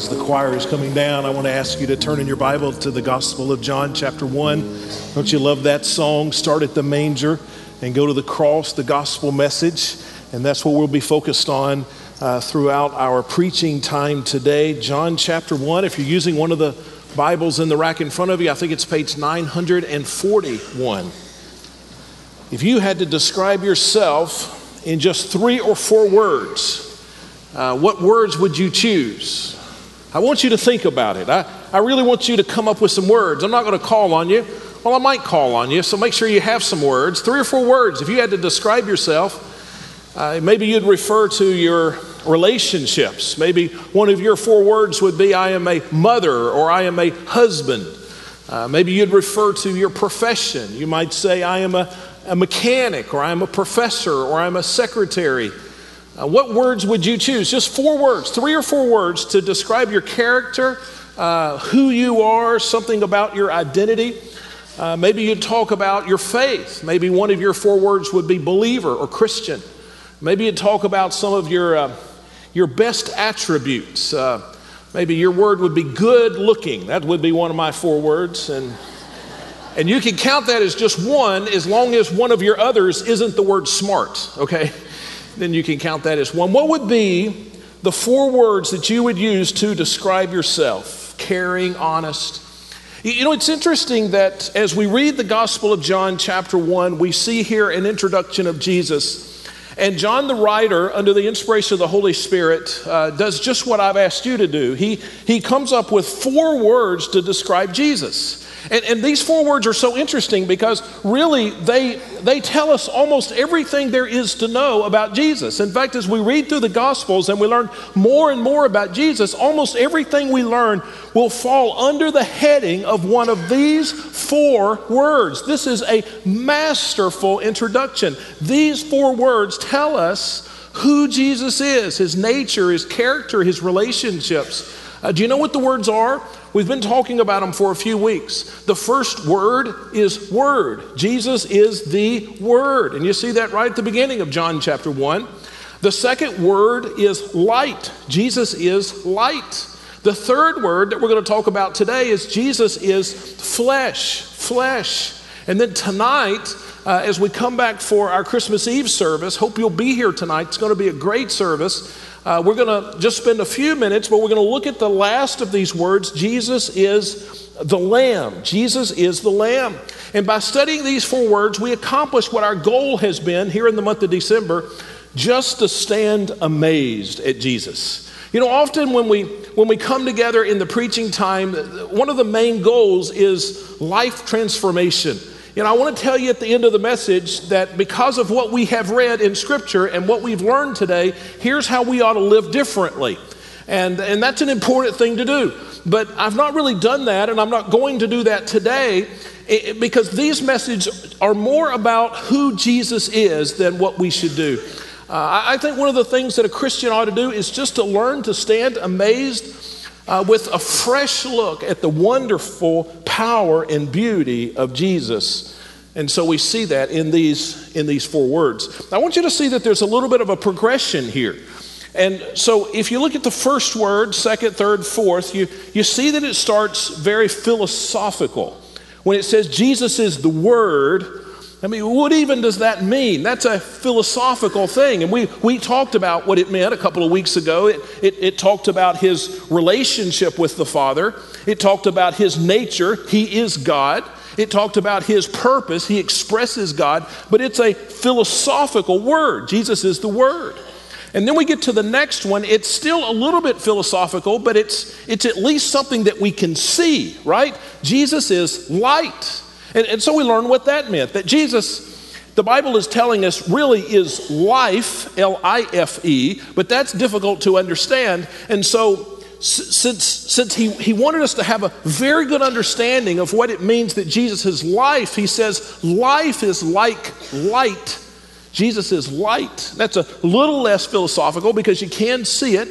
as the choir is coming down, I want to ask you to turn in your Bible to the Gospel of John, chapter 1. Don't you love that song? Start at the manger and go to the cross, the gospel message. And that's what we'll be focused on uh, throughout our preaching time today. John chapter 1. If you're using one of the Bibles in the rack in front of you, I think it's page 941. If you had to describe yourself in just three or four words, uh, what words would you choose? I want you to think about it. I, I really want you to come up with some words. I'm not going to call on you. Well, I might call on you, so make sure you have some words. Three or four words. If you had to describe yourself, uh, maybe you'd refer to your relationships. Maybe one of your four words would be, I am a mother or I am a husband. Uh, maybe you'd refer to your profession. You might say, I am a, a mechanic or I'm a professor or I'm a secretary. Uh, what words would you choose? Just four words, three or four words to describe your character, uh, who you are, something about your identity. Uh, maybe you'd talk about your faith. Maybe one of your four words would be believer or Christian. Maybe you'd talk about some of your, uh, your best attributes. Uh, maybe your word would be good looking. That would be one of my four words. And, and you can count that as just one as long as one of your others isn't the word smart, okay? Then you can count that as one. What would be the four words that you would use to describe yourself? Caring, honest. You know, it's interesting that as we read the Gospel of John, chapter 1, we see here an introduction of Jesus. And John, the writer, under the inspiration of the Holy Spirit, uh, does just what I've asked you to do. He, he comes up with four words to describe Jesus. And, and, these four words are so interesting because really they, they tell us almost everything there is to know about Jesus. In fact, as we read through the Gospels and we learn more and more about Jesus, almost everything we learn will fall under the heading of one of these four words. This is a masterful introduction. These four words tell us who Jesus is, his nature, his character, his relationships. Uh, do you know what the words are? We've been talking about them for a few weeks. The first word is Word. Jesus is the Word. And you see that right at the beginning of John chapter 1. The second word is light. Jesus is light. The third word that we're going to talk about today is Jesus is flesh. Flesh. And then tonight, uh, as we come back for our Christmas Eve service, hope you'll be here tonight. It's going to be a great service. Uh, we're going to just spend a few minutes, but we're going to look at the last of these words Jesus is the Lamb. Jesus is the Lamb. And by studying these four words, we accomplish what our goal has been here in the month of December just to stand amazed at Jesus. You know, often when we when we come together in the preaching time, one of the main goals is life transformation. You know, I want to tell you at the end of the message that because of what we have read in Scripture and what we've learned today, here's how we ought to live differently. And, and that's an important thing to do. But I've not really done that, and I'm not going to do that today because these messages are more about who Jesus is than what we should do. Uh, I think one of the things that a Christian ought to do is just to learn to stand amazed uh, with a fresh look at the wonderful power and beauty of Jesus. And so we see that in these, in these four words. I want you to see that there's a little bit of a progression here. And so if you look at the first word, second, third, fourth, you, you see that it starts very philosophical. When it says Jesus is the Word, I mean, what even does that mean? That's a philosophical thing. And we, we talked about what it meant a couple of weeks ago. It, it, it, talked about his relationship with the Father, it talked about his nature. He is God. It talked about his purpose. He expresses God, but it's a philosophical word. Jesus is the Word. And then we get to the next one. It's still a little bit philosophical, but it's, it's at least something that we can see, right? Jesus is light. And, and so we learn what that meant that Jesus, the Bible is telling us, really is life, L I F E, but that's difficult to understand. And so since, since he, he wanted us to have a very good understanding of what it means that Jesus is life, he says, life is like light. Jesus is light. That's a little less philosophical because you can see it.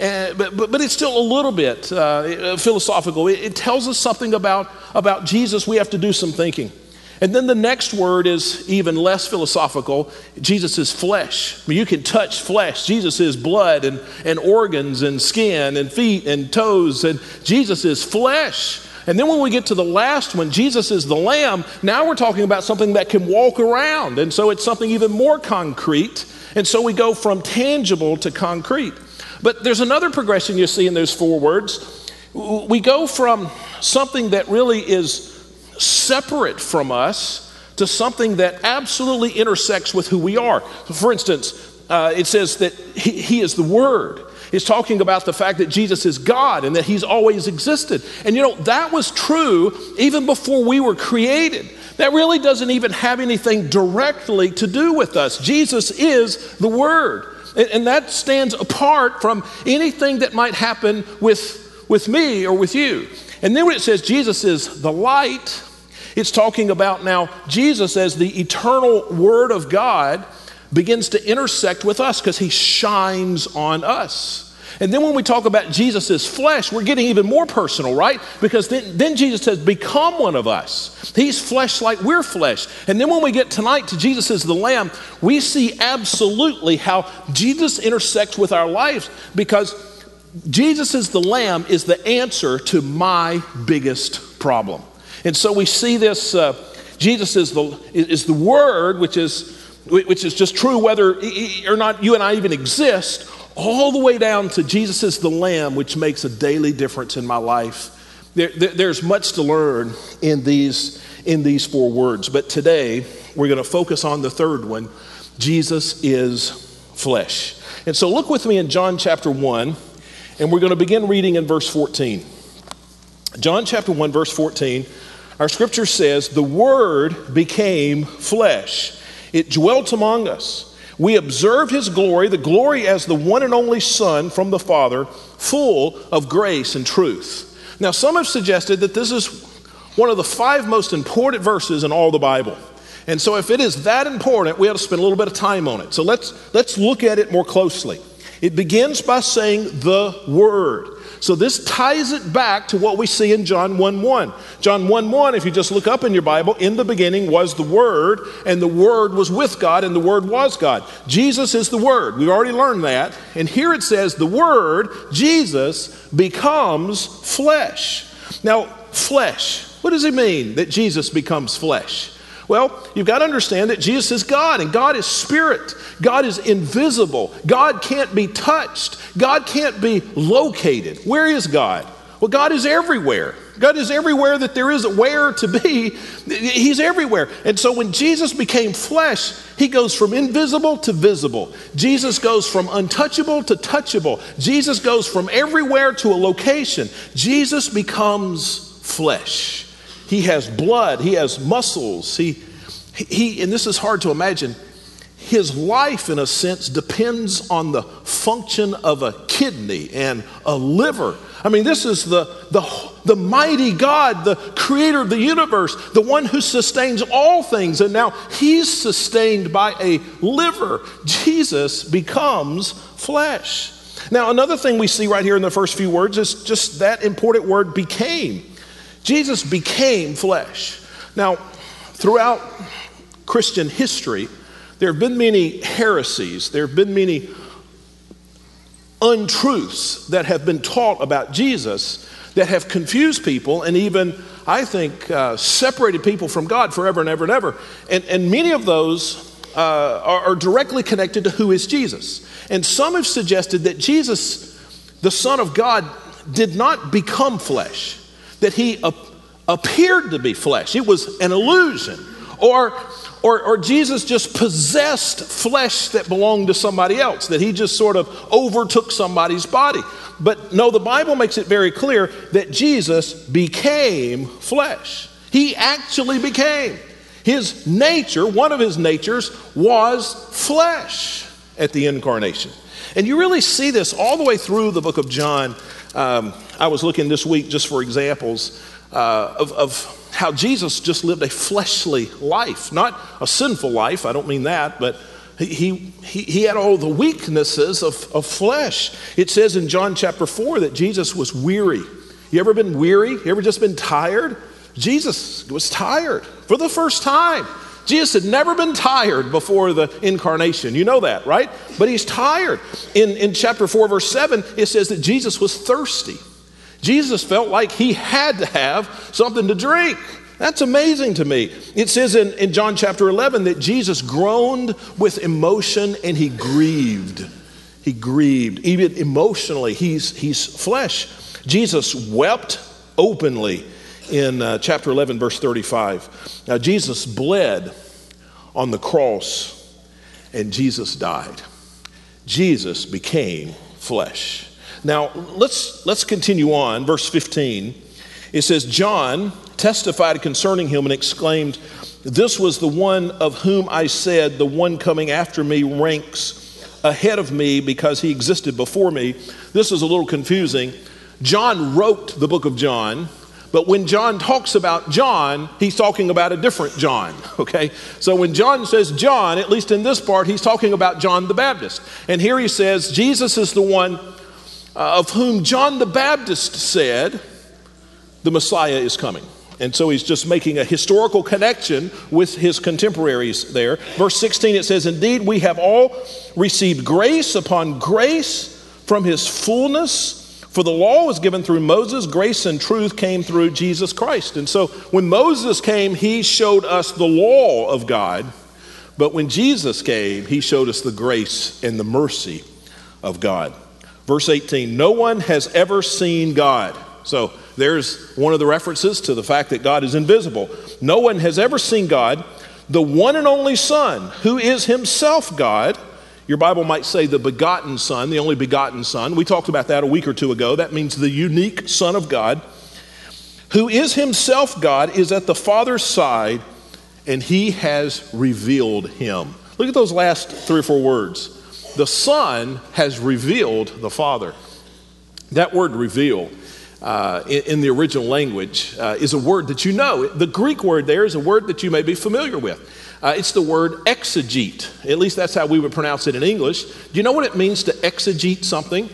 Uh, but, but, but, it's still a little bit uh, philosophical. It, it, tells us something about, about Jesus. We have to do some thinking. And then the next word is even less philosophical. Jesus is flesh. I mean, you can touch flesh. Jesus is blood and, and organs and skin and feet and toes. And Jesus is flesh. And then when we get to the last one, Jesus is the lamb, now we're talking about something that can walk around. And so it's something even more concrete. And so we go from tangible to concrete. But there's another progression you see in those four words. We go from something that really is separate from us to something that absolutely intersects with who we are. For instance, uh, it says that he, he is the Word. It's talking about the fact that Jesus is God and that He's always existed. And you know, that was true even before we were created. That really doesn't even have anything directly to do with us. Jesus is the Word. And, and that stands apart from anything that might happen with, with me or with you. And then when it says Jesus is the light, it's talking about now Jesus as the eternal Word of God begins to intersect with us because he shines on us. And then when we talk about Jesus' flesh, we're getting even more personal, right? Because then, then Jesus says, Become one of us. He's flesh like we're flesh. And then when we get tonight to Jesus as the Lamb, we see absolutely how Jesus intersects with our lives because Jesus as the Lamb is the answer to my biggest problem. And so we see this uh, Jesus is the, is the Word, which is, which is just true whether or not you and I even exist, all the way down to Jesus is the Lamb, which makes a daily difference in my life. There, there, there's much to learn in these, in these four words, but today we're going to focus on the third one Jesus is flesh. And so look with me in John chapter 1, and we're going to begin reading in verse 14. John chapter 1, verse 14. Our scripture says, The Word became flesh, it dwelt among us. We observed his glory, the glory as the one and only Son from the Father, full of grace and truth. Now, some have suggested that this is one of the five most important verses in all the Bible. And so, if it is that important, we ought to spend a little bit of time on it. So, let's, let's look at it more closely. It begins by saying the Word. So this ties it back to what we see in John 1 1. John 1 1, if you just look up in your Bible, in the beginning was the Word, and the Word was with God, and the Word was God. Jesus is the Word. We've already learned that. And here it says, the Word, Jesus, becomes flesh. Now, flesh, what does it mean that Jesus becomes flesh? Well, you've got to understand that Jesus is God and God is spirit. God is invisible. God can't be touched. God can't be located. Where is God? Well, God is everywhere. God is everywhere that there is a where to be. He's everywhere. And so when Jesus became flesh, he goes from invisible to visible. Jesus goes from untouchable to touchable. Jesus goes from everywhere to a location. Jesus becomes flesh. He has blood, he has muscles. He, he, and this is hard to imagine, his life, in a sense, depends on the function of a kidney and a liver. I mean, this is the, the, the mighty God, the creator of the universe, the one who sustains all things. And now he's sustained by a liver. Jesus becomes flesh. Now, another thing we see right here in the first few words is just that important word became. Jesus became flesh. Now, throughout Christian history, there have been many heresies, there have been many untruths that have been taught about Jesus that have confused people and even, I think, uh, separated people from God forever and ever and ever. And, and many of those uh, are, are directly connected to who is Jesus. And some have suggested that Jesus, the Son of God, did not become flesh that he ap- appeared to be flesh. It was an illusion. Or, or, or Jesus just possessed flesh that belonged to somebody else, that he just sort of overtook somebody's body. But no, the Bible makes it very clear that Jesus became flesh. He actually became. His nature, one of his natures, was flesh at the incarnation. And you really see this all the way through the book of John. Um, I was looking this week just for examples uh, of, of how Jesus just lived a fleshly life, not a sinful life. I don't mean that, but he, he, he had all the weaknesses of, of flesh. It says in John chapter 4 that Jesus was weary. You ever been weary? You ever just been tired? Jesus was tired for the first time. Jesus had never been tired before the incarnation. You know that, right? But he's tired. In, in chapter 4, verse 7, it says that Jesus was thirsty. Jesus felt like he had to have something to drink. That's amazing to me. It says in, in John chapter 11 that Jesus groaned with emotion and he grieved. He grieved. Even emotionally, he's, he's flesh. Jesus wept openly in uh, chapter 11, verse 35. Now, Jesus bled on the cross and Jesus died. Jesus became flesh. Now, let's, let's continue on. Verse 15. It says, John testified concerning him and exclaimed, This was the one of whom I said, The one coming after me ranks ahead of me because he existed before me. This is a little confusing. John wrote the book of John, but when John talks about John, he's talking about a different John, okay? So when John says John, at least in this part, he's talking about John the Baptist. And here he says, Jesus is the one uh, of whom John the Baptist said, the Messiah is coming. And so he's just making a historical connection with his contemporaries there. Verse 16 it says, Indeed, we have all received grace upon grace from his fullness. For the law was given through Moses, grace and truth came through Jesus Christ. And so when Moses came, he showed us the law of God. But when Jesus came, he showed us the grace and the mercy of God. Verse 18 No one has ever seen God. So there's one of the references to the fact that God is invisible. No one has ever seen God, the one and only Son, who is himself God. Your Bible might say the begotten Son, the only begotten Son. We talked about that a week or two ago. That means the unique Son of God, who is himself God, is at the Father's side, and he has revealed him. Look at those last three or four words. The Son has revealed the Father. That word reveal uh, in, in, the original language uh, is a word that you know. The Greek word there is a word that you may be familiar with. Uh, it's the word exegete. At least that's how we would pronounce it in English. Do you know what it means to exegete something?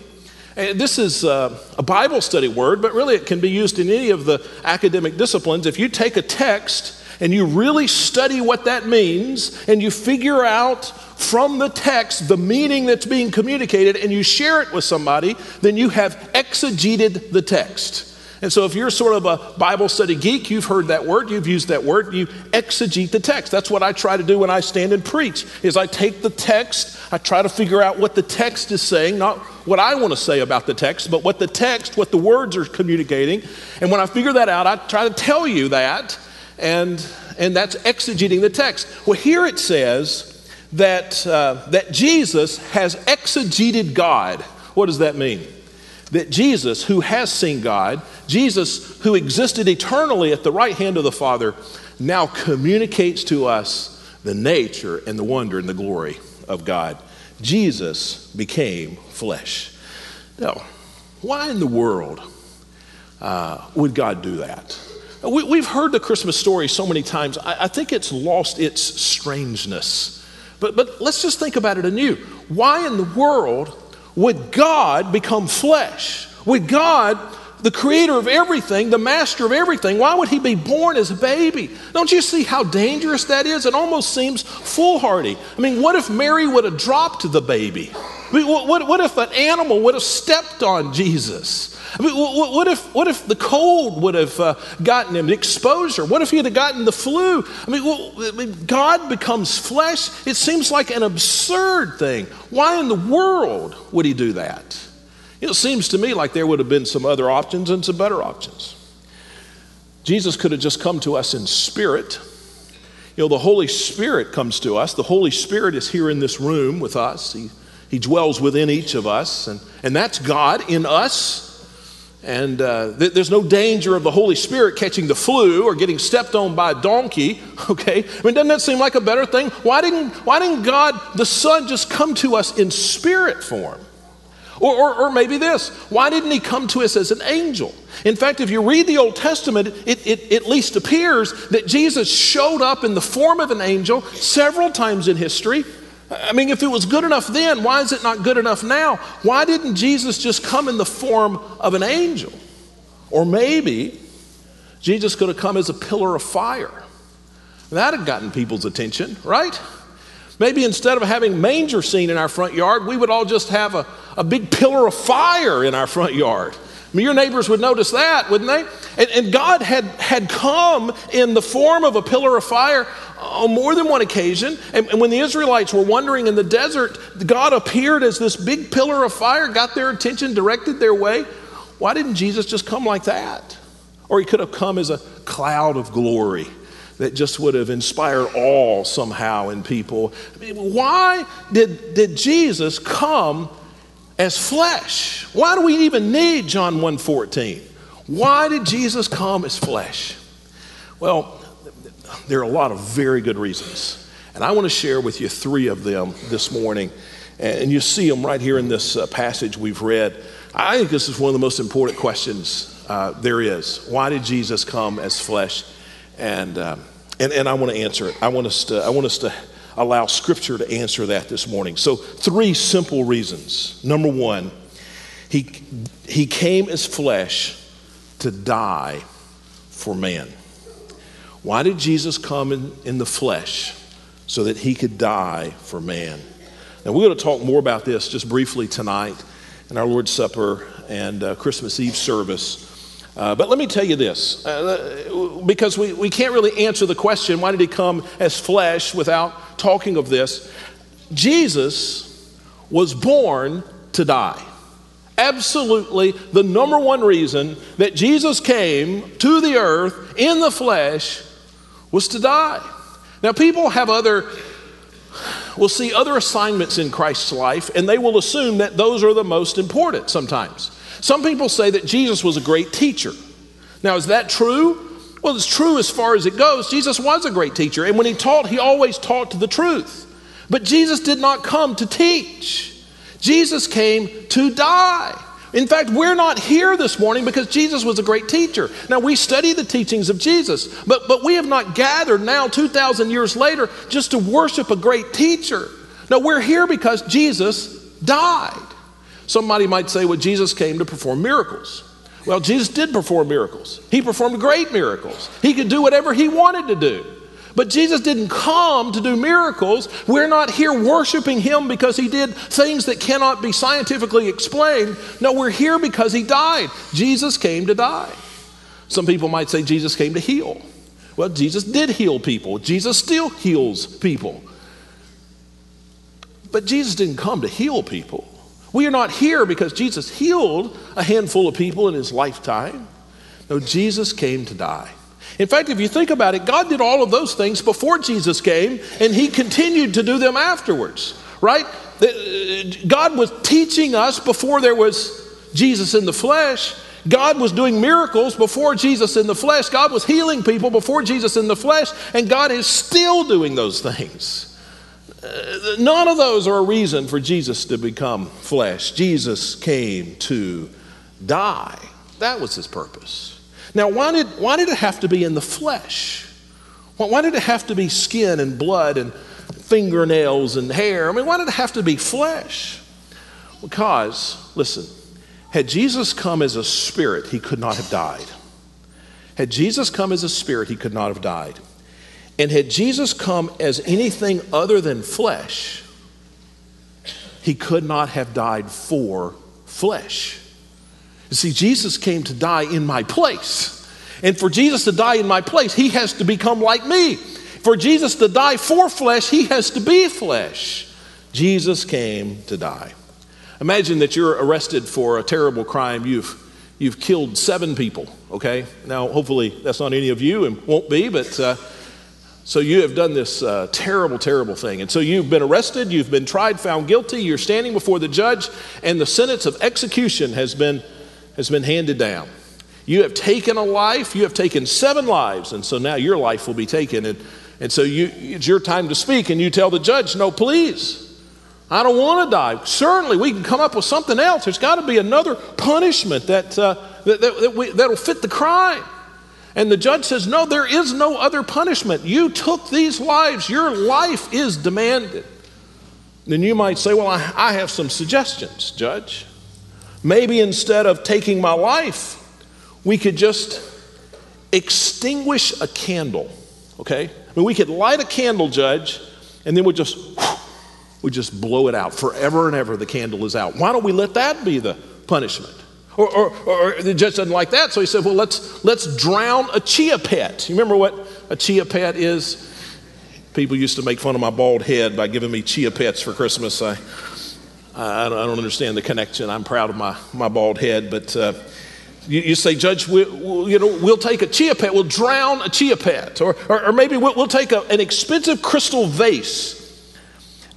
And this is uh, a Bible study word, but really it can be used in any of the academic disciplines. If you take a text and you really study what that means and you figure out from the text the meaning that's being communicated and you share it with somebody, then you have exegeted the text. And so, if you're sort of a Bible study geek, you've heard that word, you've used that word, you exegete the text. That's what I try to do when I stand and preach. Is I take the text, I try to figure out what the text is saying, not what I want to say about the text, but what the text, what the words are communicating. And when I figure that out, I try to tell you that, and and that's exegeting the text. Well, here it says that, uh, that Jesus has exegeted God. What does that mean? That Jesus, who has seen God, Jesus, who existed eternally at the right hand of the Father, now communicates to us the nature and the wonder and the glory of God. Jesus became flesh. Now, why in the world uh, would God do that? We, have heard the Christmas story so many times, I, I think it's lost its strangeness. But, but let's just think about it anew. Why in the world would God become flesh? Would God, the creator of everything, the master of everything, why would he be born as a baby? Don't you see how dangerous that is? It almost seems foolhardy. I mean, what if Mary would have dropped the baby? I mean, what, what, what if an animal would have stepped on Jesus? I mean, what if, what if the cold would have uh, gotten him, exposure? What if he had gotten the flu? I mean, I mean, God becomes flesh. It seems like an absurd thing. Why in the world would he do that? It seems to me like there would have been some other options and some better options. Jesus could have just come to us in spirit. You know, the Holy Spirit comes to us. The Holy Spirit is here in this room with us. He, he dwells within each of us, and, and that's God in us and uh, th- there's no danger of the Holy Spirit catching the flu or getting stepped on by a donkey, okay? I mean, doesn't that seem like a better thing? Why didn't, why didn't God, the Son, just come to us in spirit form? Or, or, or, maybe this why didn't he come to us as an angel? In fact, if you read the Old Testament, it, it, at least appears that Jesus showed up in the form of an angel several times in history. I mean, if it was good enough then, why is it not good enough now? Why didn't Jesus just come in the form of an angel? Or maybe Jesus could have come as a pillar of fire. That had gotten people's attention, right? Maybe instead of having manger scene in our front yard, we would all just have a, a big pillar of fire in our front yard. I mean, your neighbors would notice that, wouldn't they? And, and, God had, had come in the form of a pillar of fire on more than one occasion. And, and when the Israelites were wandering in the desert, God appeared as this big pillar of fire, got their attention, directed their way. Why didn't Jesus just come like that? Or he could have come as a cloud of glory that just would have inspired awe somehow in people. I mean, why did, did Jesus come as flesh? Why do we even need John 1:14? Why did Jesus come as flesh? Well, there are a lot of very good reasons. And I want to share with you three of them this morning. And you see them right here in this uh, passage we've read. I think this is one of the most important questions uh, there is. Why did Jesus come as flesh? And, uh, and, and I want to answer it. I want, us to, I want us to allow Scripture to answer that this morning. So, three simple reasons. Number one, he, he came as flesh to die for man. Why did Jesus come in, in the flesh? So that he could die for man. Now, we're going to talk more about this just briefly tonight in our Lord's Supper and uh, Christmas Eve service. Uh, but let me tell you this, uh, because we, we can't really answer the question, why did he come as flesh without talking of this? Jesus was born to die. Absolutely, the number one reason that Jesus came to the earth in the flesh was to die. Now, people have other, will see other assignments in Christ's life, and they will assume that those are the most important sometimes. Some people say that Jesus was a great teacher. Now, is that true? Well, it's true as far as it goes. Jesus was a great teacher, and when he taught, he always taught the truth. But Jesus did not come to teach, Jesus came to die. In fact, we're not here this morning because Jesus was a great teacher. Now, we study the teachings of Jesus, but, but we have not gathered now, 2,000 years later, just to worship a great teacher. No, we're here because Jesus died. Somebody might say, well, Jesus came to perform miracles. Well, Jesus did perform miracles. He performed great miracles. He could do whatever he wanted to do. But Jesus didn't come to do miracles. We're not here worshiping him because he did things that cannot be scientifically explained. No, we're here because he died. Jesus came to die. Some people might say Jesus came to heal. Well, Jesus did heal people, Jesus still heals people. But Jesus didn't come to heal people. We are not here because Jesus healed a handful of people in his lifetime. No, Jesus came to die. In fact, if you think about it, God did all of those things before Jesus came, and he continued to do them afterwards, right? Uh, God was teaching us before there was Jesus in the flesh. God was doing miracles before Jesus in the flesh. God was healing people before Jesus in the flesh, and God is still doing those things. None of those are a reason for Jesus to become flesh. Jesus came to die. That was his purpose. Now, why did, why did it have to be in the flesh? Why did it have to be skin and blood and fingernails and hair? I mean, why did it have to be flesh? Because, listen, had Jesus come as a spirit, he could not have died. Had Jesus come as a spirit, he could not have died. And had Jesus come as anything other than flesh, he could not have died for flesh. You see, Jesus came to die in my place. And for Jesus to die in my place, he has to become like me. For Jesus to die for flesh, he has to be flesh. Jesus came to die. Imagine that you're arrested for a terrible crime. You've, you've killed seven people, okay? Now, hopefully, that's not any of you and won't be, but. Uh, so you have done this uh, terrible, terrible thing. And so you've been arrested, you've been tried, found guilty, you're standing before the judge, and the sentence of execution has been, has been handed down. You have taken a life, you have taken seven lives, and so now your life will be taken. And, and so you, it's your time to speak, and you tell the judge, No, please, I don't want to die. Certainly, we can come up with something else. There's got to be another punishment that, uh, that, that, that we, that'll fit the crime. And the judge says, No, there is no other punishment. You took these lives, your life is demanded. Then you might say, Well, I, I have some suggestions, Judge. Maybe instead of taking my life, we could just extinguish a candle, okay? I mean, we could light a candle, Judge, and then we just, we just blow it out. Forever and ever, the candle is out. Why don't we let that be the punishment? Or, or, or, the judge doesn't like that, so he said, well, let's, let's drown a chia pet. You remember what a chia pet is? People used to make fun of my bald head by giving me chia pets for Christmas. I, I, don't, I don't understand the connection. I'm proud of my, my bald head, but uh, you, you, say, Judge, we, we, you know, we'll take a chia pet, we'll drown a chia pet. Or, or, or maybe we'll, we'll take a, an expensive crystal vase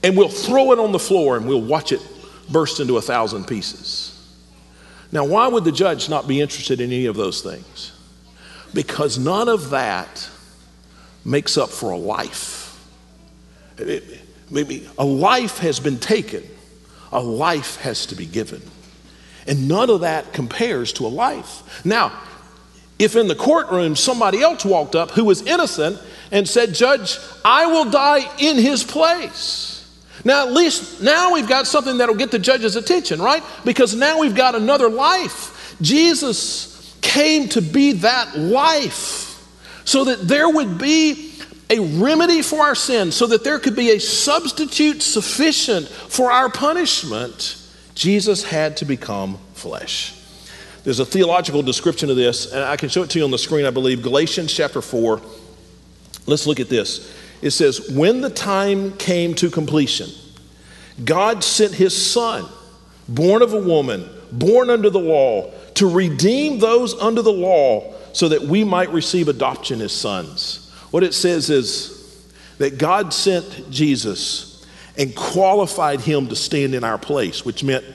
and we'll throw it on the floor and we'll watch it burst into a thousand pieces. Now, why would the judge not be interested in any of those things? Because none of that makes up for a life. maybe a life has been taken, a life has to be given. And none of that compares to a life. Now, if in the courtroom somebody else walked up who was innocent and said, Judge, I will die in his place. Now, at least now we've got something that'll get the judge's attention, right? Because now we've got another life. Jesus came to be that life so that there would be a remedy for our sin, so that there could be a substitute sufficient for our punishment. Jesus had to become flesh. There's a theological description of this, and I can show it to you on the screen, I believe. Galatians chapter 4. Let's look at this. It says, When the time came to completion, God sent his son, born of a woman, born under the law, to redeem those under the law so that we might receive adoption as sons. What it says is that God sent Jesus and qualified him to stand in our place, which meant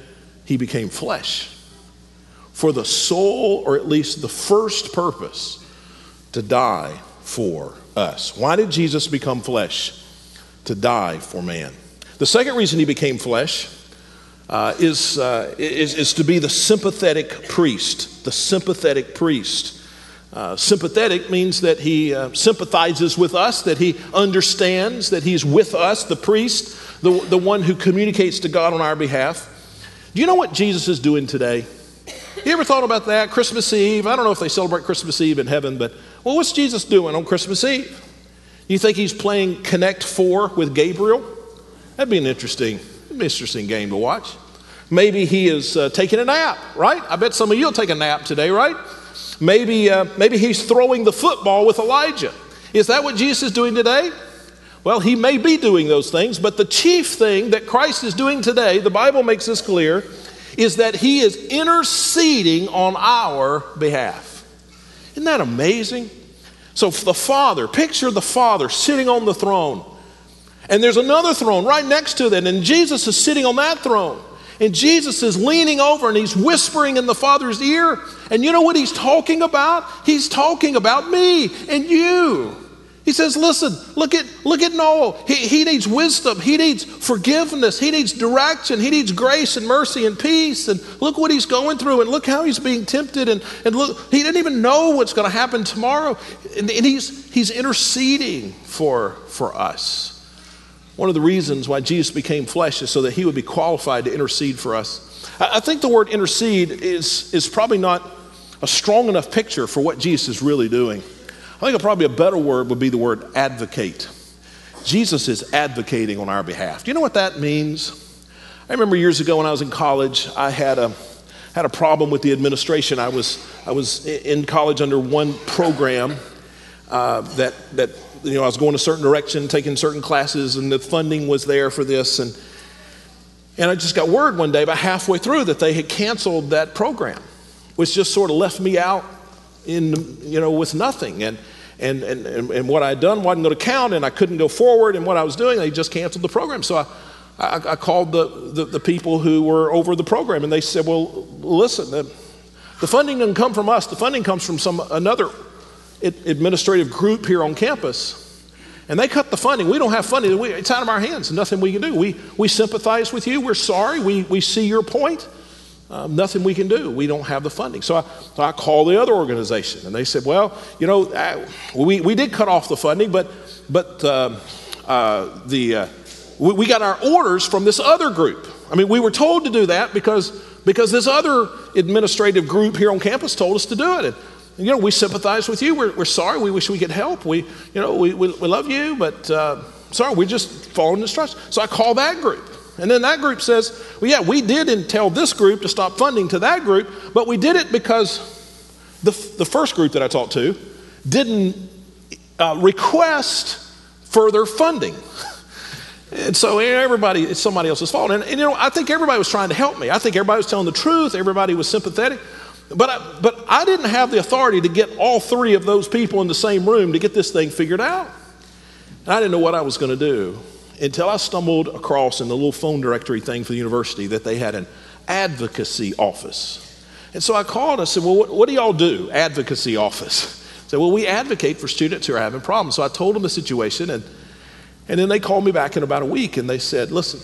he became flesh for the sole, or at least the first purpose, to die for us. Why did Jesus become flesh? To die for man. The second reason he became flesh uh, is, uh, is, is, to be the sympathetic priest. The sympathetic priest. Uh, sympathetic means that he uh, sympathizes with us, that he understands, that he's with us, the priest, the, the one who communicates to God on our behalf. Do you know what Jesus is doing today? You ever thought about that? Christmas Eve. I don't know if they celebrate Christmas Eve in heaven, but well, what's Jesus doing on Christmas Eve? You think he's playing Connect Four with Gabriel? That'd be an interesting, interesting game to watch. Maybe he is uh, taking a nap, right? I bet some of you will take a nap today, right? Maybe, uh, maybe he's throwing the football with Elijah. Is that what Jesus is doing today? Well, he may be doing those things, but the chief thing that Christ is doing today, the Bible makes this clear, is that he is interceding on our behalf. Isn't that amazing? So, the Father, picture the Father sitting on the throne. And there's another throne right next to that, and Jesus is sitting on that throne. And Jesus is leaning over and he's whispering in the Father's ear. And you know what he's talking about? He's talking about me and you. He says, listen, look at, look at Noah. He, he needs wisdom. He needs forgiveness. He needs direction. He needs grace and mercy and peace. And look what he's going through. And look how he's being tempted. And, and look, he didn't even know what's going to happen tomorrow. And, and he's, he's interceding for, for us. One of the reasons why Jesus became flesh is so that he would be qualified to intercede for us. I, I think the word intercede is, is probably not a strong enough picture for what Jesus is really doing. I think probably a better word would be the word advocate. Jesus is advocating on our behalf. Do you know what that means? I remember years ago when I was in college, I had a had a problem with the administration. I was I was in college under one program uh, that that you know I was going a certain direction, taking certain classes, and the funding was there for this, and and I just got word one day about halfway through that they had canceled that program, which just sort of left me out in you know with nothing and and, and, and what I'd done wasn't going to count, and I couldn't go forward in what I was doing. They just canceled the program. So I, I, I called the, the, the, people who were over the program, and they said, Well, listen, the, the funding doesn't come from us, the funding comes from some another administrative group here on campus. And they cut the funding. We don't have funding. We, it's out of our hands. Nothing we can do. We, we sympathize with you. We're sorry. We, we see your point. Um, nothing we can do. We don't have the funding. So I, so I called the other organization, and they said, "Well, you know, uh, we, we did cut off the funding, but but uh, uh, the uh, we, we, got our orders from this other group. I mean, we were told to do that because because this other administrative group here on campus told us to do it. And you know, we sympathize with you. We're, we're sorry. We wish we could help. We, you know, we, we, we love you, but uh, sorry, we're just following instructions. So I call that group. And then that group says, well, yeah, we did tell this group to stop funding to that group, but we did it because the, the first group that I talked to didn't uh, request further funding. And so everybody, it's somebody else's fault. And, and, you know, I think everybody was trying to help me. I think everybody was telling the truth. Everybody was sympathetic. But I, but I didn't have the authority to get all three of those people in the same room to get this thing figured out. And I didn't know what I was going to do until I stumbled across in the little phone directory thing for the university that they had an advocacy office. And so I called and I said, Well, what, what do y'all do? Advocacy office. I said, Well, we advocate for students who are having problems. So I told them the situation, and, and then they called me back in about a week and they said, Listen,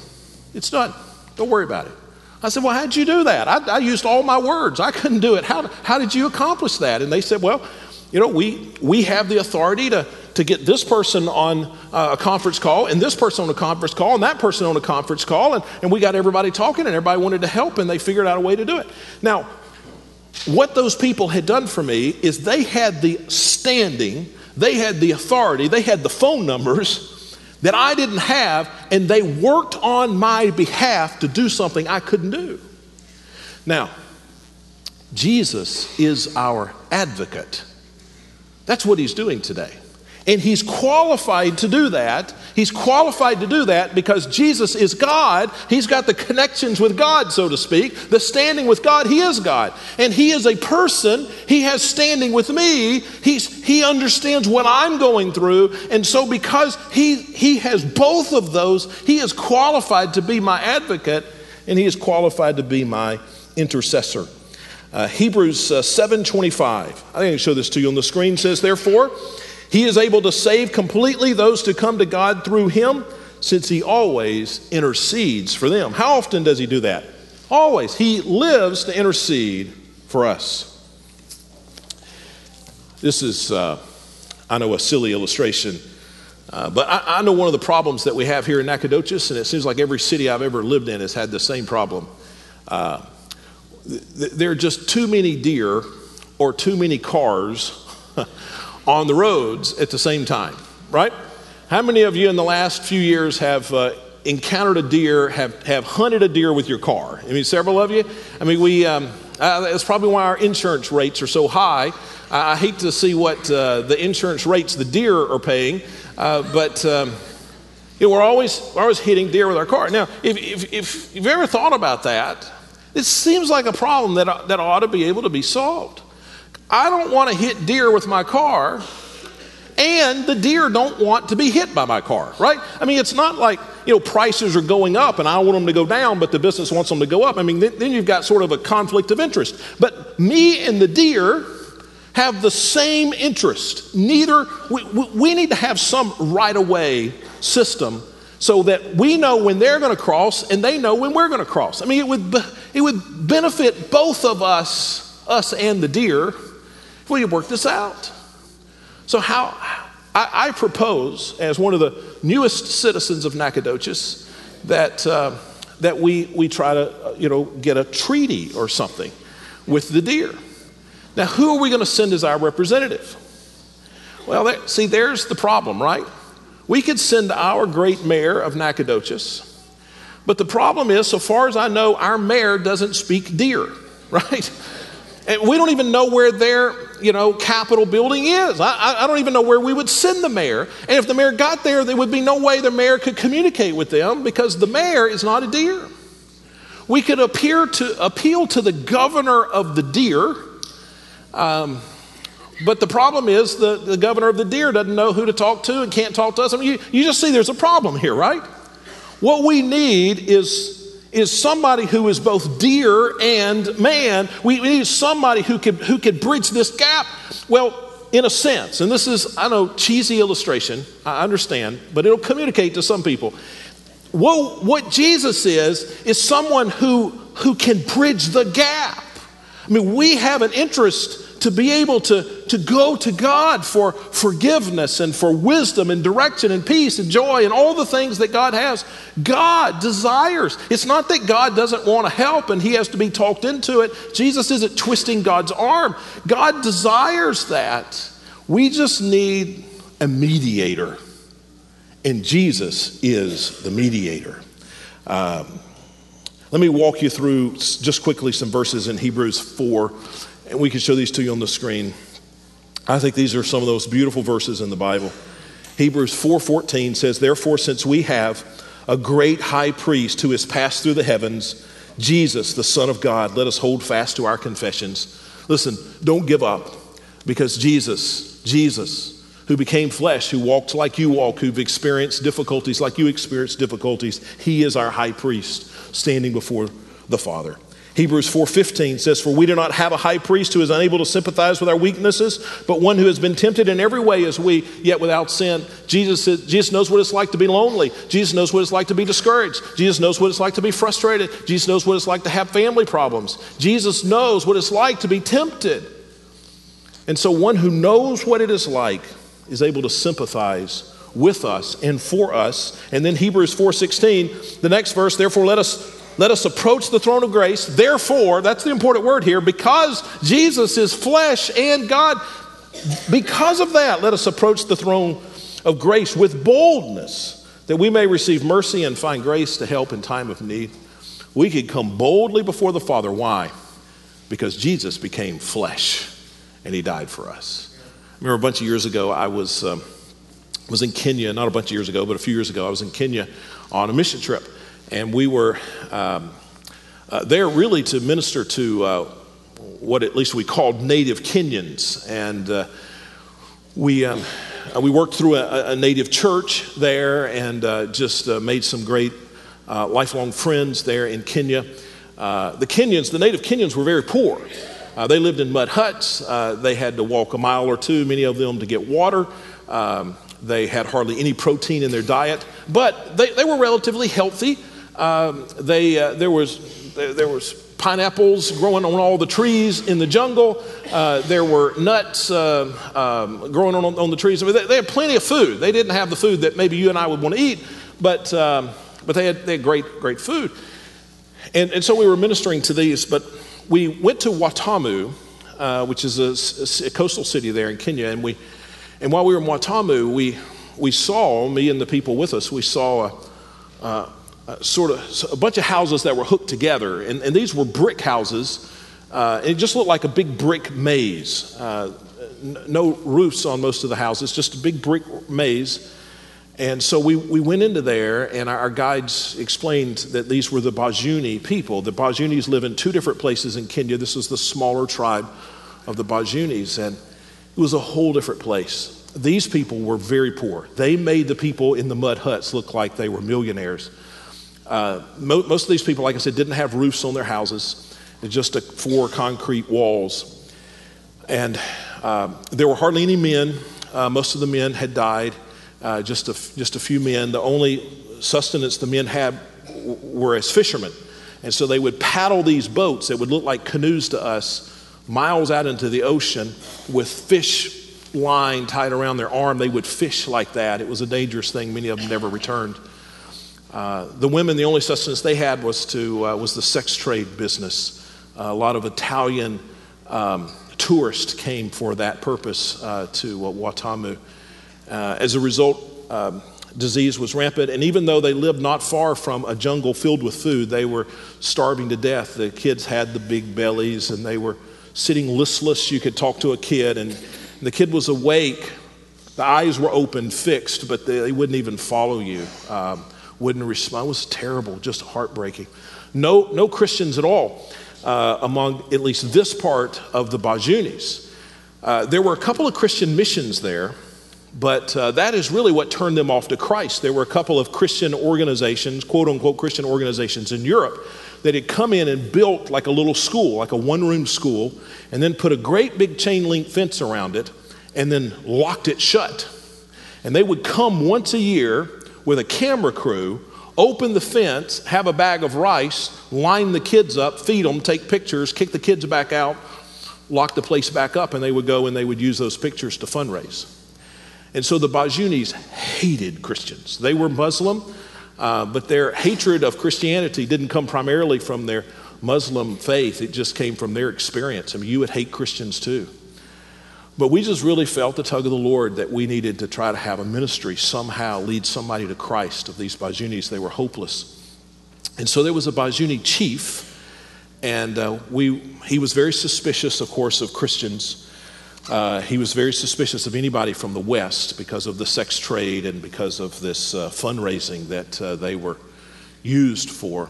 it's done. Don't worry about it. I said, Well, how'd you do that? I, I used all my words. I couldn't do it. How, how did you accomplish that? And they said, Well, you know, we, we have the authority to, to get this person on uh, a conference call and this person on a conference call and that person on a conference call. And, and we got everybody talking and everybody wanted to help and they figured out a way to do it. Now, what those people had done for me is they had the standing, they had the authority, they had the phone numbers that I didn't have, and they worked on my behalf to do something I couldn't do. Now, Jesus is our advocate. That's what he's doing today. And he's qualified to do that. He's qualified to do that because Jesus is God. He's got the connections with God, so to speak, the standing with God. He is God. And he is a person. He has standing with me. He's, he understands what I'm going through. And so, because he, he has both of those, he is qualified to be my advocate and he is qualified to be my intercessor. Uh, Hebrews uh, 7:25. I think I can show this to you on the screen. Says, therefore, he is able to save completely those to come to God through him, since he always intercedes for them. How often does he do that? Always. He lives to intercede for us. This is, uh, I know, a silly illustration. Uh, but I, I, know one of the problems that we have here in Nacogdoches, and it seems like every city I've ever lived in has had the same problem. Uh, th- there are just too many deer or too many cars on the roads at the same time, right? How many of you in the last few years have uh, encountered a deer, have, have hunted a deer with your car? I mean, several of you? I mean, we, um, uh, that's probably why our insurance rates are so high. I, I hate to see what uh, the insurance rates the deer are paying, uh, but um, you know, we're, always, we're always hitting deer with our car. Now, if, if, if you've ever thought about that, it seems like a problem that, that ought to be able to be solved. I don't want to hit deer with my car, and the deer don't want to be hit by my car, right? I mean, it's not like, you know, prices are going up and I want them to go down, but the business wants them to go up. I mean, then you've got sort of a conflict of interest. But me and the deer have the same interest. Neither, we, we need to have some right of way system so that we know when they're going to cross and they know when we're going to cross. I mean, it would, it would benefit both of us, us and the deer, if we could work this out. So, how I, I, propose, as one of the newest citizens of Nacogdoches, that, uh, that we, we try to uh, you know, get a treaty or something with the deer. Now, who are we going to send as our representative? Well, see, there's the problem, right? We could send our great mayor of Nacogdoches, but the problem is, so far as I know, our mayor doesn't speak deer, right? And we don't even know where their, you know, Capitol building is. I, I don't even know where we would send the mayor. And if the mayor got there, there would be no way the mayor could communicate with them because the mayor is not a deer. We could appear to, appeal to the governor of the deer. Um, but the problem is the, the governor of the deer doesn't know who to talk to and can't talk to us. I mean, you, you just see there's a problem here, right? What we need is is somebody who is both deer and man. We, need somebody who could, who could bridge this gap. Well, in a sense, and this is, I know, cheesy illustration, I understand, but it'll communicate to some people. Well, what Jesus is, is someone who, who can bridge the gap. I mean, we have an interest to be able to, to go to God for forgiveness and for wisdom and direction and peace and joy and all the things that God has. God desires. It's not that God doesn't want to help and he has to be talked into it. Jesus isn't twisting God's arm. God desires that. We just need a mediator, and Jesus is the mediator. Um, let me walk you through just quickly some verses in Hebrews 4, and we can show these to you on the screen. I think these are some of those beautiful verses in the Bible. Hebrews 4:14 says, "Therefore since we have a great high priest who has passed through the heavens, Jesus, the Son of God, let us hold fast to our confessions." Listen, don't give up because Jesus, Jesus, who became flesh, who walked like you walk, who've experienced difficulties like you experienced difficulties, he is our high priest standing before the Father. Hebrews 4:15 says for we do not have a high priest who is unable to sympathize with our weaknesses but one who has been tempted in every way as we yet without sin. Jesus says, Jesus knows what it's like to be lonely. Jesus knows what it's like to be discouraged. Jesus knows what it's like to be frustrated. Jesus knows what it's like to have family problems. Jesus knows what it's like to be tempted. And so one who knows what it is like is able to sympathize with us and for us. And then Hebrews 4:16, the next verse, therefore let us let us approach the throne of grace. Therefore, that's the important word here, because Jesus is flesh and God, because of that, let us approach the throne of grace with boldness that we may receive mercy and find grace to help in time of need. We could come boldly before the Father. Why? Because Jesus became flesh and he died for us. I remember a bunch of years ago, I was. Um, was in Kenya, not a bunch of years ago, but a few years ago, I was in Kenya on a mission trip. And we were um, uh, there really to minister to uh, what at least we called native Kenyans. And uh, we, um, uh, we worked through a, a, native church there and uh, just uh, made some great lifelong friends there in Kenya. the Kenyans, the native Kenyans, were very poor. they lived in mud huts. they had to walk a mile or two, many of them, to get water. Um, they had hardly any protein in their diet, but they, they were relatively healthy. Um, they, uh, there, was, there, there, was pineapples growing on all the trees in the jungle. Uh, there were nuts uh, um, growing on, on the trees. I mean, they, they, had plenty of food. They didn't have the food that maybe you and I would want to eat, but, um, but they, had, they had great, great food. And, and so we were ministering to these, but we went to Watamu, uh, which is a, a, coastal city there in Kenya, and we and while we were in Watamu, we, we saw, me and the people with us, we saw a, a, a sort of a bunch of houses that were hooked together. And, and these were brick houses. Uh, it just looked like a big brick maze. Uh, n- no roofs on most of the houses, just a big brick maze. And so we, we went into there, and our, our guides explained that these were the Bajuni people. The Bajunis live in two different places in Kenya. This was the smaller tribe of the Bajunis. And it was a whole different place. These people were very poor. They made the people in the mud huts look like they were millionaires. Uh, mo- most of these people, like I said, didn't have roofs on their houses, just a, four concrete walls. And uh, there were hardly any men. Uh, most of the men had died, uh, just, a, just a few men. The only sustenance the men had w- were as fishermen. And so they would paddle these boats that would look like canoes to us miles out into the ocean with fish line tied around their arm. They would fish like that. It was a dangerous thing. Many of them never returned. Uh, the women, the only sustenance they had was, to, uh, was the sex trade business. Uh, a lot of Italian um, tourists came for that purpose uh, to uh, Watamu. Uh, as a result, um, disease was rampant, and even though they lived not far from a jungle filled with food, they were starving to death. The kids had the big bellies, and they were sitting listless. You could talk to a kid, and the kid was awake. The eyes were open, fixed, but they, they wouldn't even follow you, um, wouldn't respond. It was terrible, just heartbreaking. No, no Christians at all uh, among at least this part of the Bajunis. Uh, there were a couple of Christian missions there, but uh, that is really what turned them off to Christ. There were a couple of Christian organizations, quote unquote Christian organizations in Europe that had come in and built like a little school, like a one room school, and then put a great big chain link fence around it and then locked it shut. And they would come once a year with a camera crew open the fence, have a bag of rice, line the kids up, feed them, take pictures, kick the kids back out, lock the place back up, and they would go and they would use those pictures to fundraise. And so the Bajunis hated Christians. They were Muslim, uh, but their hatred of Christianity didn't come primarily from their Muslim faith, it just came from their experience. I mean, you would hate Christians too. But we just really felt the tug of the Lord that we needed to try to have a ministry somehow lead somebody to Christ of these Bajunis. They were hopeless. And so there was a Bajuni chief, and uh, we, he was very suspicious, of course, of Christians. Uh, he was very suspicious of anybody from the West because of the sex trade and because of this uh, fundraising that uh, they were used for.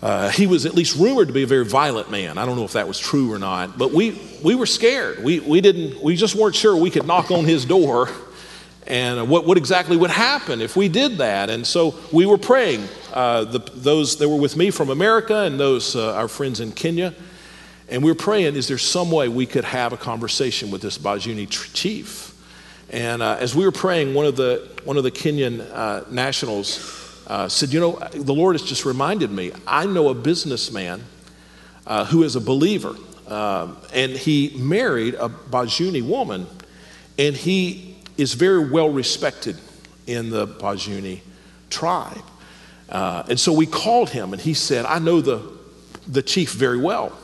Uh, he was at least rumored to be a very violent man. I don't know if that was true or not, but we, we were scared. We, we, didn't, we just weren't sure we could knock on his door and what, what exactly would happen if we did that. And so we were praying. Uh, the, those that were with me from America and those, our friends in Kenya, and we were praying, is there some way we could have a conversation with this Bajuni chief? And uh, as we were praying, one of the, one of the Kenyan uh, nationals uh, said, You know, the Lord has just reminded me, I know a businessman uh, who is a believer, um, and he married a Bajuni woman, and he is very well respected in the Bajuni tribe. Uh, and so we called him, and he said, I know the, the chief very well.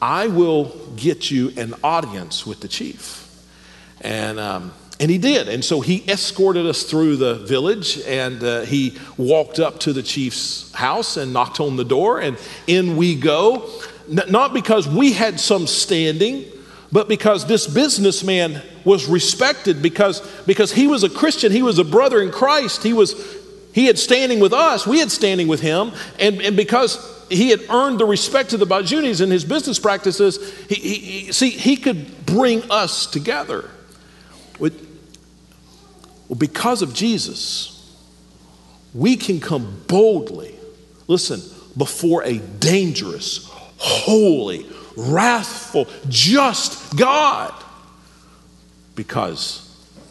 I will get you an audience with the chief. And um, and he did. And so he escorted us through the village and uh, he walked up to the chief's house and knocked on the door, and in we go. N- not because we had some standing, but because this businessman was respected because, because he was a Christian, he was a brother in Christ, he, was, he had standing with us, we had standing with him, and, and because he had earned the respect of the Bajunis in his business practices, he, he, he see, he could bring us together. With, well, because of Jesus, we can come boldly, listen, before a dangerous, holy, wrathful, just God because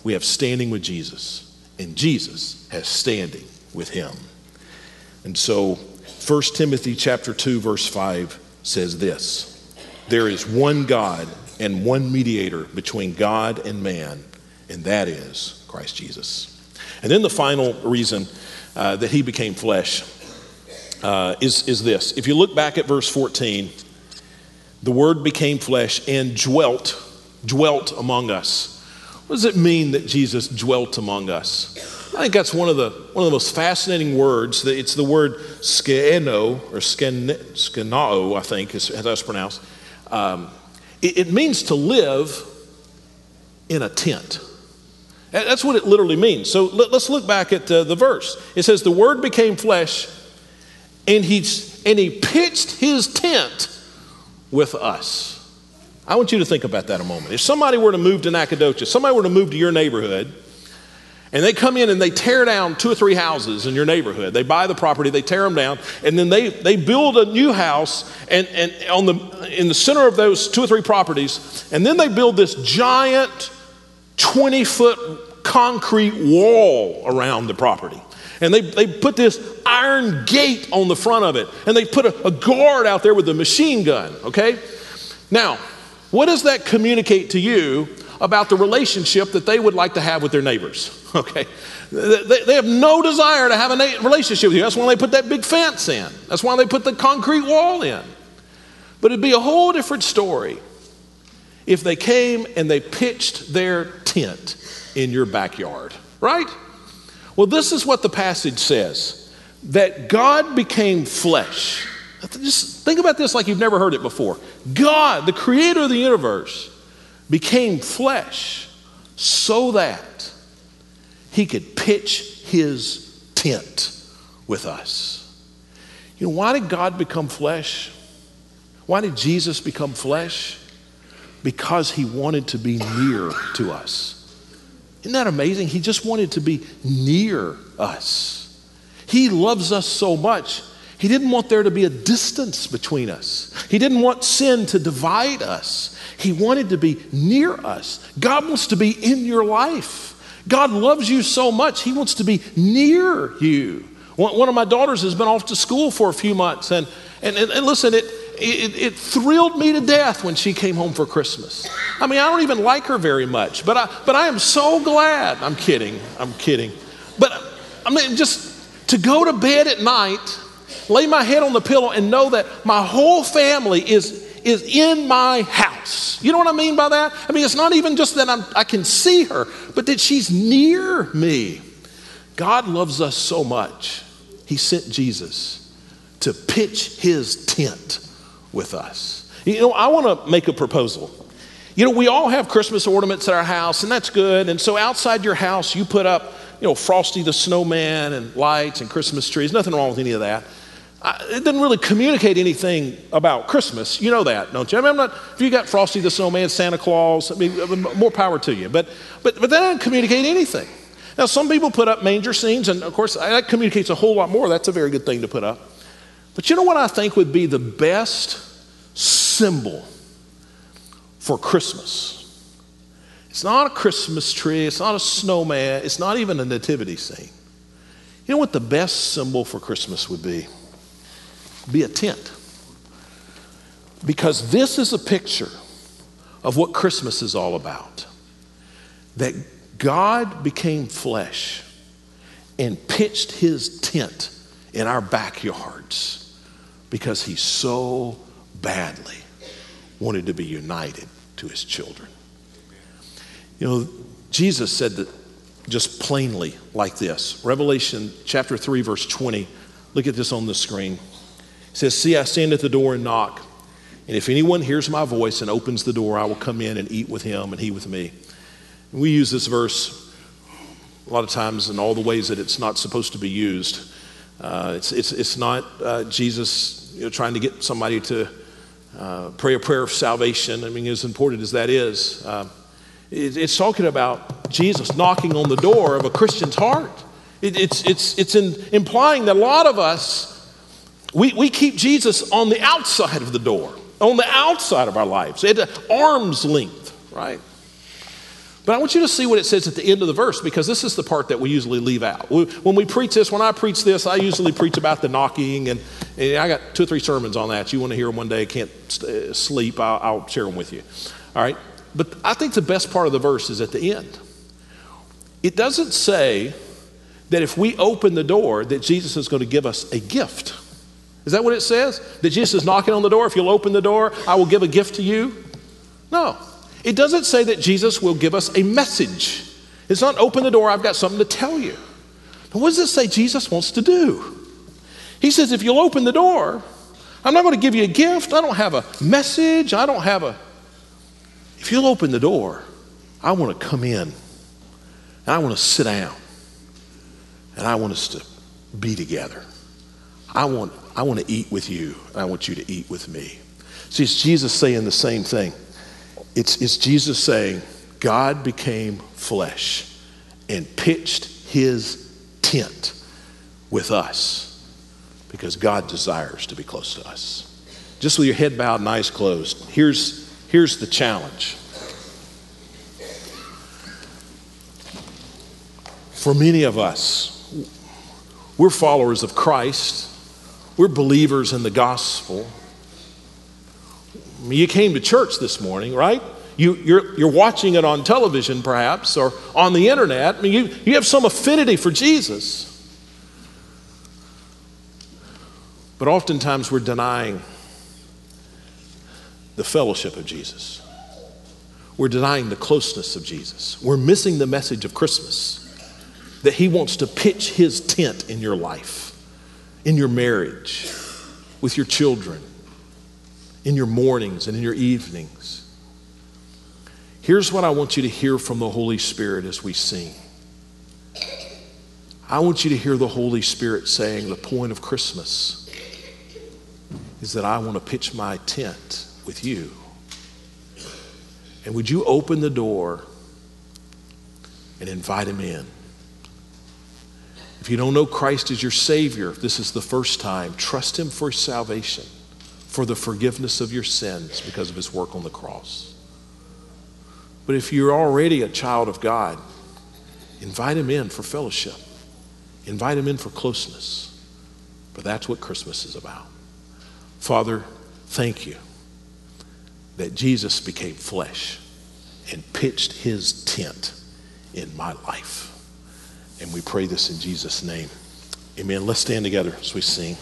we have standing with Jesus and Jesus has standing with him. And so 1 Timothy chapter 2 verse 5 says this. There is one God and one mediator between God and man, and that is Christ Jesus. And then the final reason uh, that he became flesh uh, is, is this. If you look back at verse 14, the word became flesh and dwelt, dwelt among us. What does it mean that Jesus dwelt among us? I think that's one of the, one of the most fascinating words. That It's the word skeno, or skenao, I think is how that's pronounced. Um, it, it means to live in a tent. That's what it literally means. So let, us look back at uh, the verse. It says, The Word became flesh, and he, and he pitched his tent with us. I want you to think about that a moment. If somebody were to move to Nacogdoches, somebody were to move to your neighborhood, and they come in and they tear down two or three houses in your neighborhood. They buy the property, they tear them down, and then they, they build a new house and, and on the, in the center of those two or three properties, and then they build this giant 20 foot concrete wall around the property. And they, they put this iron gate on the front of it. And they put a, a guard out there with a machine gun, okay? Now, what does that communicate to you about the relationship that they would like to have with their neighbors? Okay? They, they have no desire to have a na- relationship with you. That's why they put that big fence in, that's why they put the concrete wall in. But it'd be a whole different story if they came and they pitched their tent in your backyard, right? Well, this is what the passage says that God became flesh. Just think about this like you've never heard it before. God, the creator of the universe, became flesh so that he could pitch his tent with us. You know, why did God become flesh? Why did Jesus become flesh? because he wanted to be near to us. Isn't that amazing? He just wanted to be near us. He loves us so much. He didn't want there to be a distance between us. He didn't want sin to divide us. He wanted to be near us. God wants to be in your life. God loves you so much, He wants to be near you. One, of my daughters has been off to school for a few months, and, and, and, and listen, it, it, it, thrilled me to death when she came home for Christmas. I mean, I don't even like her very much, but I, but I am so glad. I'm kidding, I'm kidding. But I mean, just to go to bed at night, lay my head on the pillow, and know that my whole family is, is in my house. You know what I mean by that? I mean, it's not even just that I'm, I can see her, but that she's near me. God loves us so much, He sent Jesus to pitch His tent with us. You know, I want to make a proposal. You know, we all have Christmas ornaments at our house, and that's good. And so outside your house, you put up, you know, Frosty the Snowman and lights and Christmas trees. Nothing wrong with any of that. I, it doesn't really communicate anything about Christmas. You know that, don't you? I mean, I'm not, if you got Frosty the Snowman, Santa Claus, I mean, uh, more power to you. But, but, but that doesn't communicate anything. Now, some people put up manger scenes, and of course, that communicates a whole lot more. That's a very good thing to put up. But you know what I think would be the best symbol for Christmas? It's not a Christmas tree, it's not a snowman, it's not even a nativity scene. You know what the best symbol for Christmas would be? Be a tent. Because this is a picture of what Christmas is all about. That God became flesh and pitched his tent in our backyards because he so badly wanted to be united to his children. You know, Jesus said that just plainly like this Revelation chapter 3, verse 20. Look at this on the screen. Says, See, I stand at the door and knock. And if anyone hears my voice and opens the door, I will come in and eat with him and he with me. And we use this verse a lot of times in all the ways that it's not supposed to be used. Uh, it's, it's, it's not uh, Jesus you know, trying to get somebody to uh, pray a prayer of salvation. I mean, as important as that is, uh, it, it's talking about Jesus knocking on the door of a Christian's heart. It, it's it's, it's in, implying that a lot of us, we, we keep Jesus on the outside of the door, on the outside of our lives, at arm's length, right? But I want you to see what it says at the end of the verse because this is the part that we usually leave out. When we preach this, when I preach this, I usually preach about the knocking, and, and I got two or three sermons on that. You want to hear them one day, can't uh, sleep, I'll, I'll share them with you. All right? But I think the best part of the verse is at the end. It doesn't say that if we open the door, that Jesus is going to give us a gift. Is that what it says? That Jesus is knocking on the door. If you'll open the door, I will give a gift to you? No. It doesn't say that Jesus will give us a message. It's not open the door, I've got something to tell you. But what does it say Jesus wants to do? He says, if you'll open the door, I'm not going to give you a gift. I don't have a message. I don't have a. If you'll open the door, I want to come in and I want to sit down and I want us to be together. I want, I want to eat with you and I want you to eat with me. See, it's Jesus saying the same thing. It's, it's Jesus saying, God became flesh and pitched his tent with us because God desires to be close to us. Just with your head bowed and eyes closed, here's, here's the challenge. For many of us, we're followers of Christ, we're believers in the gospel. You came to church this morning, right? You, you're, you're watching it on television, perhaps, or on the internet. I mean, you, you have some affinity for Jesus. But oftentimes we're denying the fellowship of Jesus. We're denying the closeness of Jesus. We're missing the message of Christmas that He wants to pitch His tent in your life, in your marriage, with your children, in your mornings and in your evenings. Here's what I want you to hear from the Holy Spirit as we sing. I want you to hear the Holy Spirit saying, The point of Christmas is that I want to pitch my tent with you. And would you open the door and invite him in? If you don't know Christ as your Savior, if this is the first time, trust him for salvation, for the forgiveness of your sins because of his work on the cross. But if you're already a child of God, invite him in for fellowship. Invite him in for closeness. But that's what Christmas is about. Father, thank you that Jesus became flesh and pitched his tent in my life. And we pray this in Jesus' name. Amen. Let's stand together as we sing.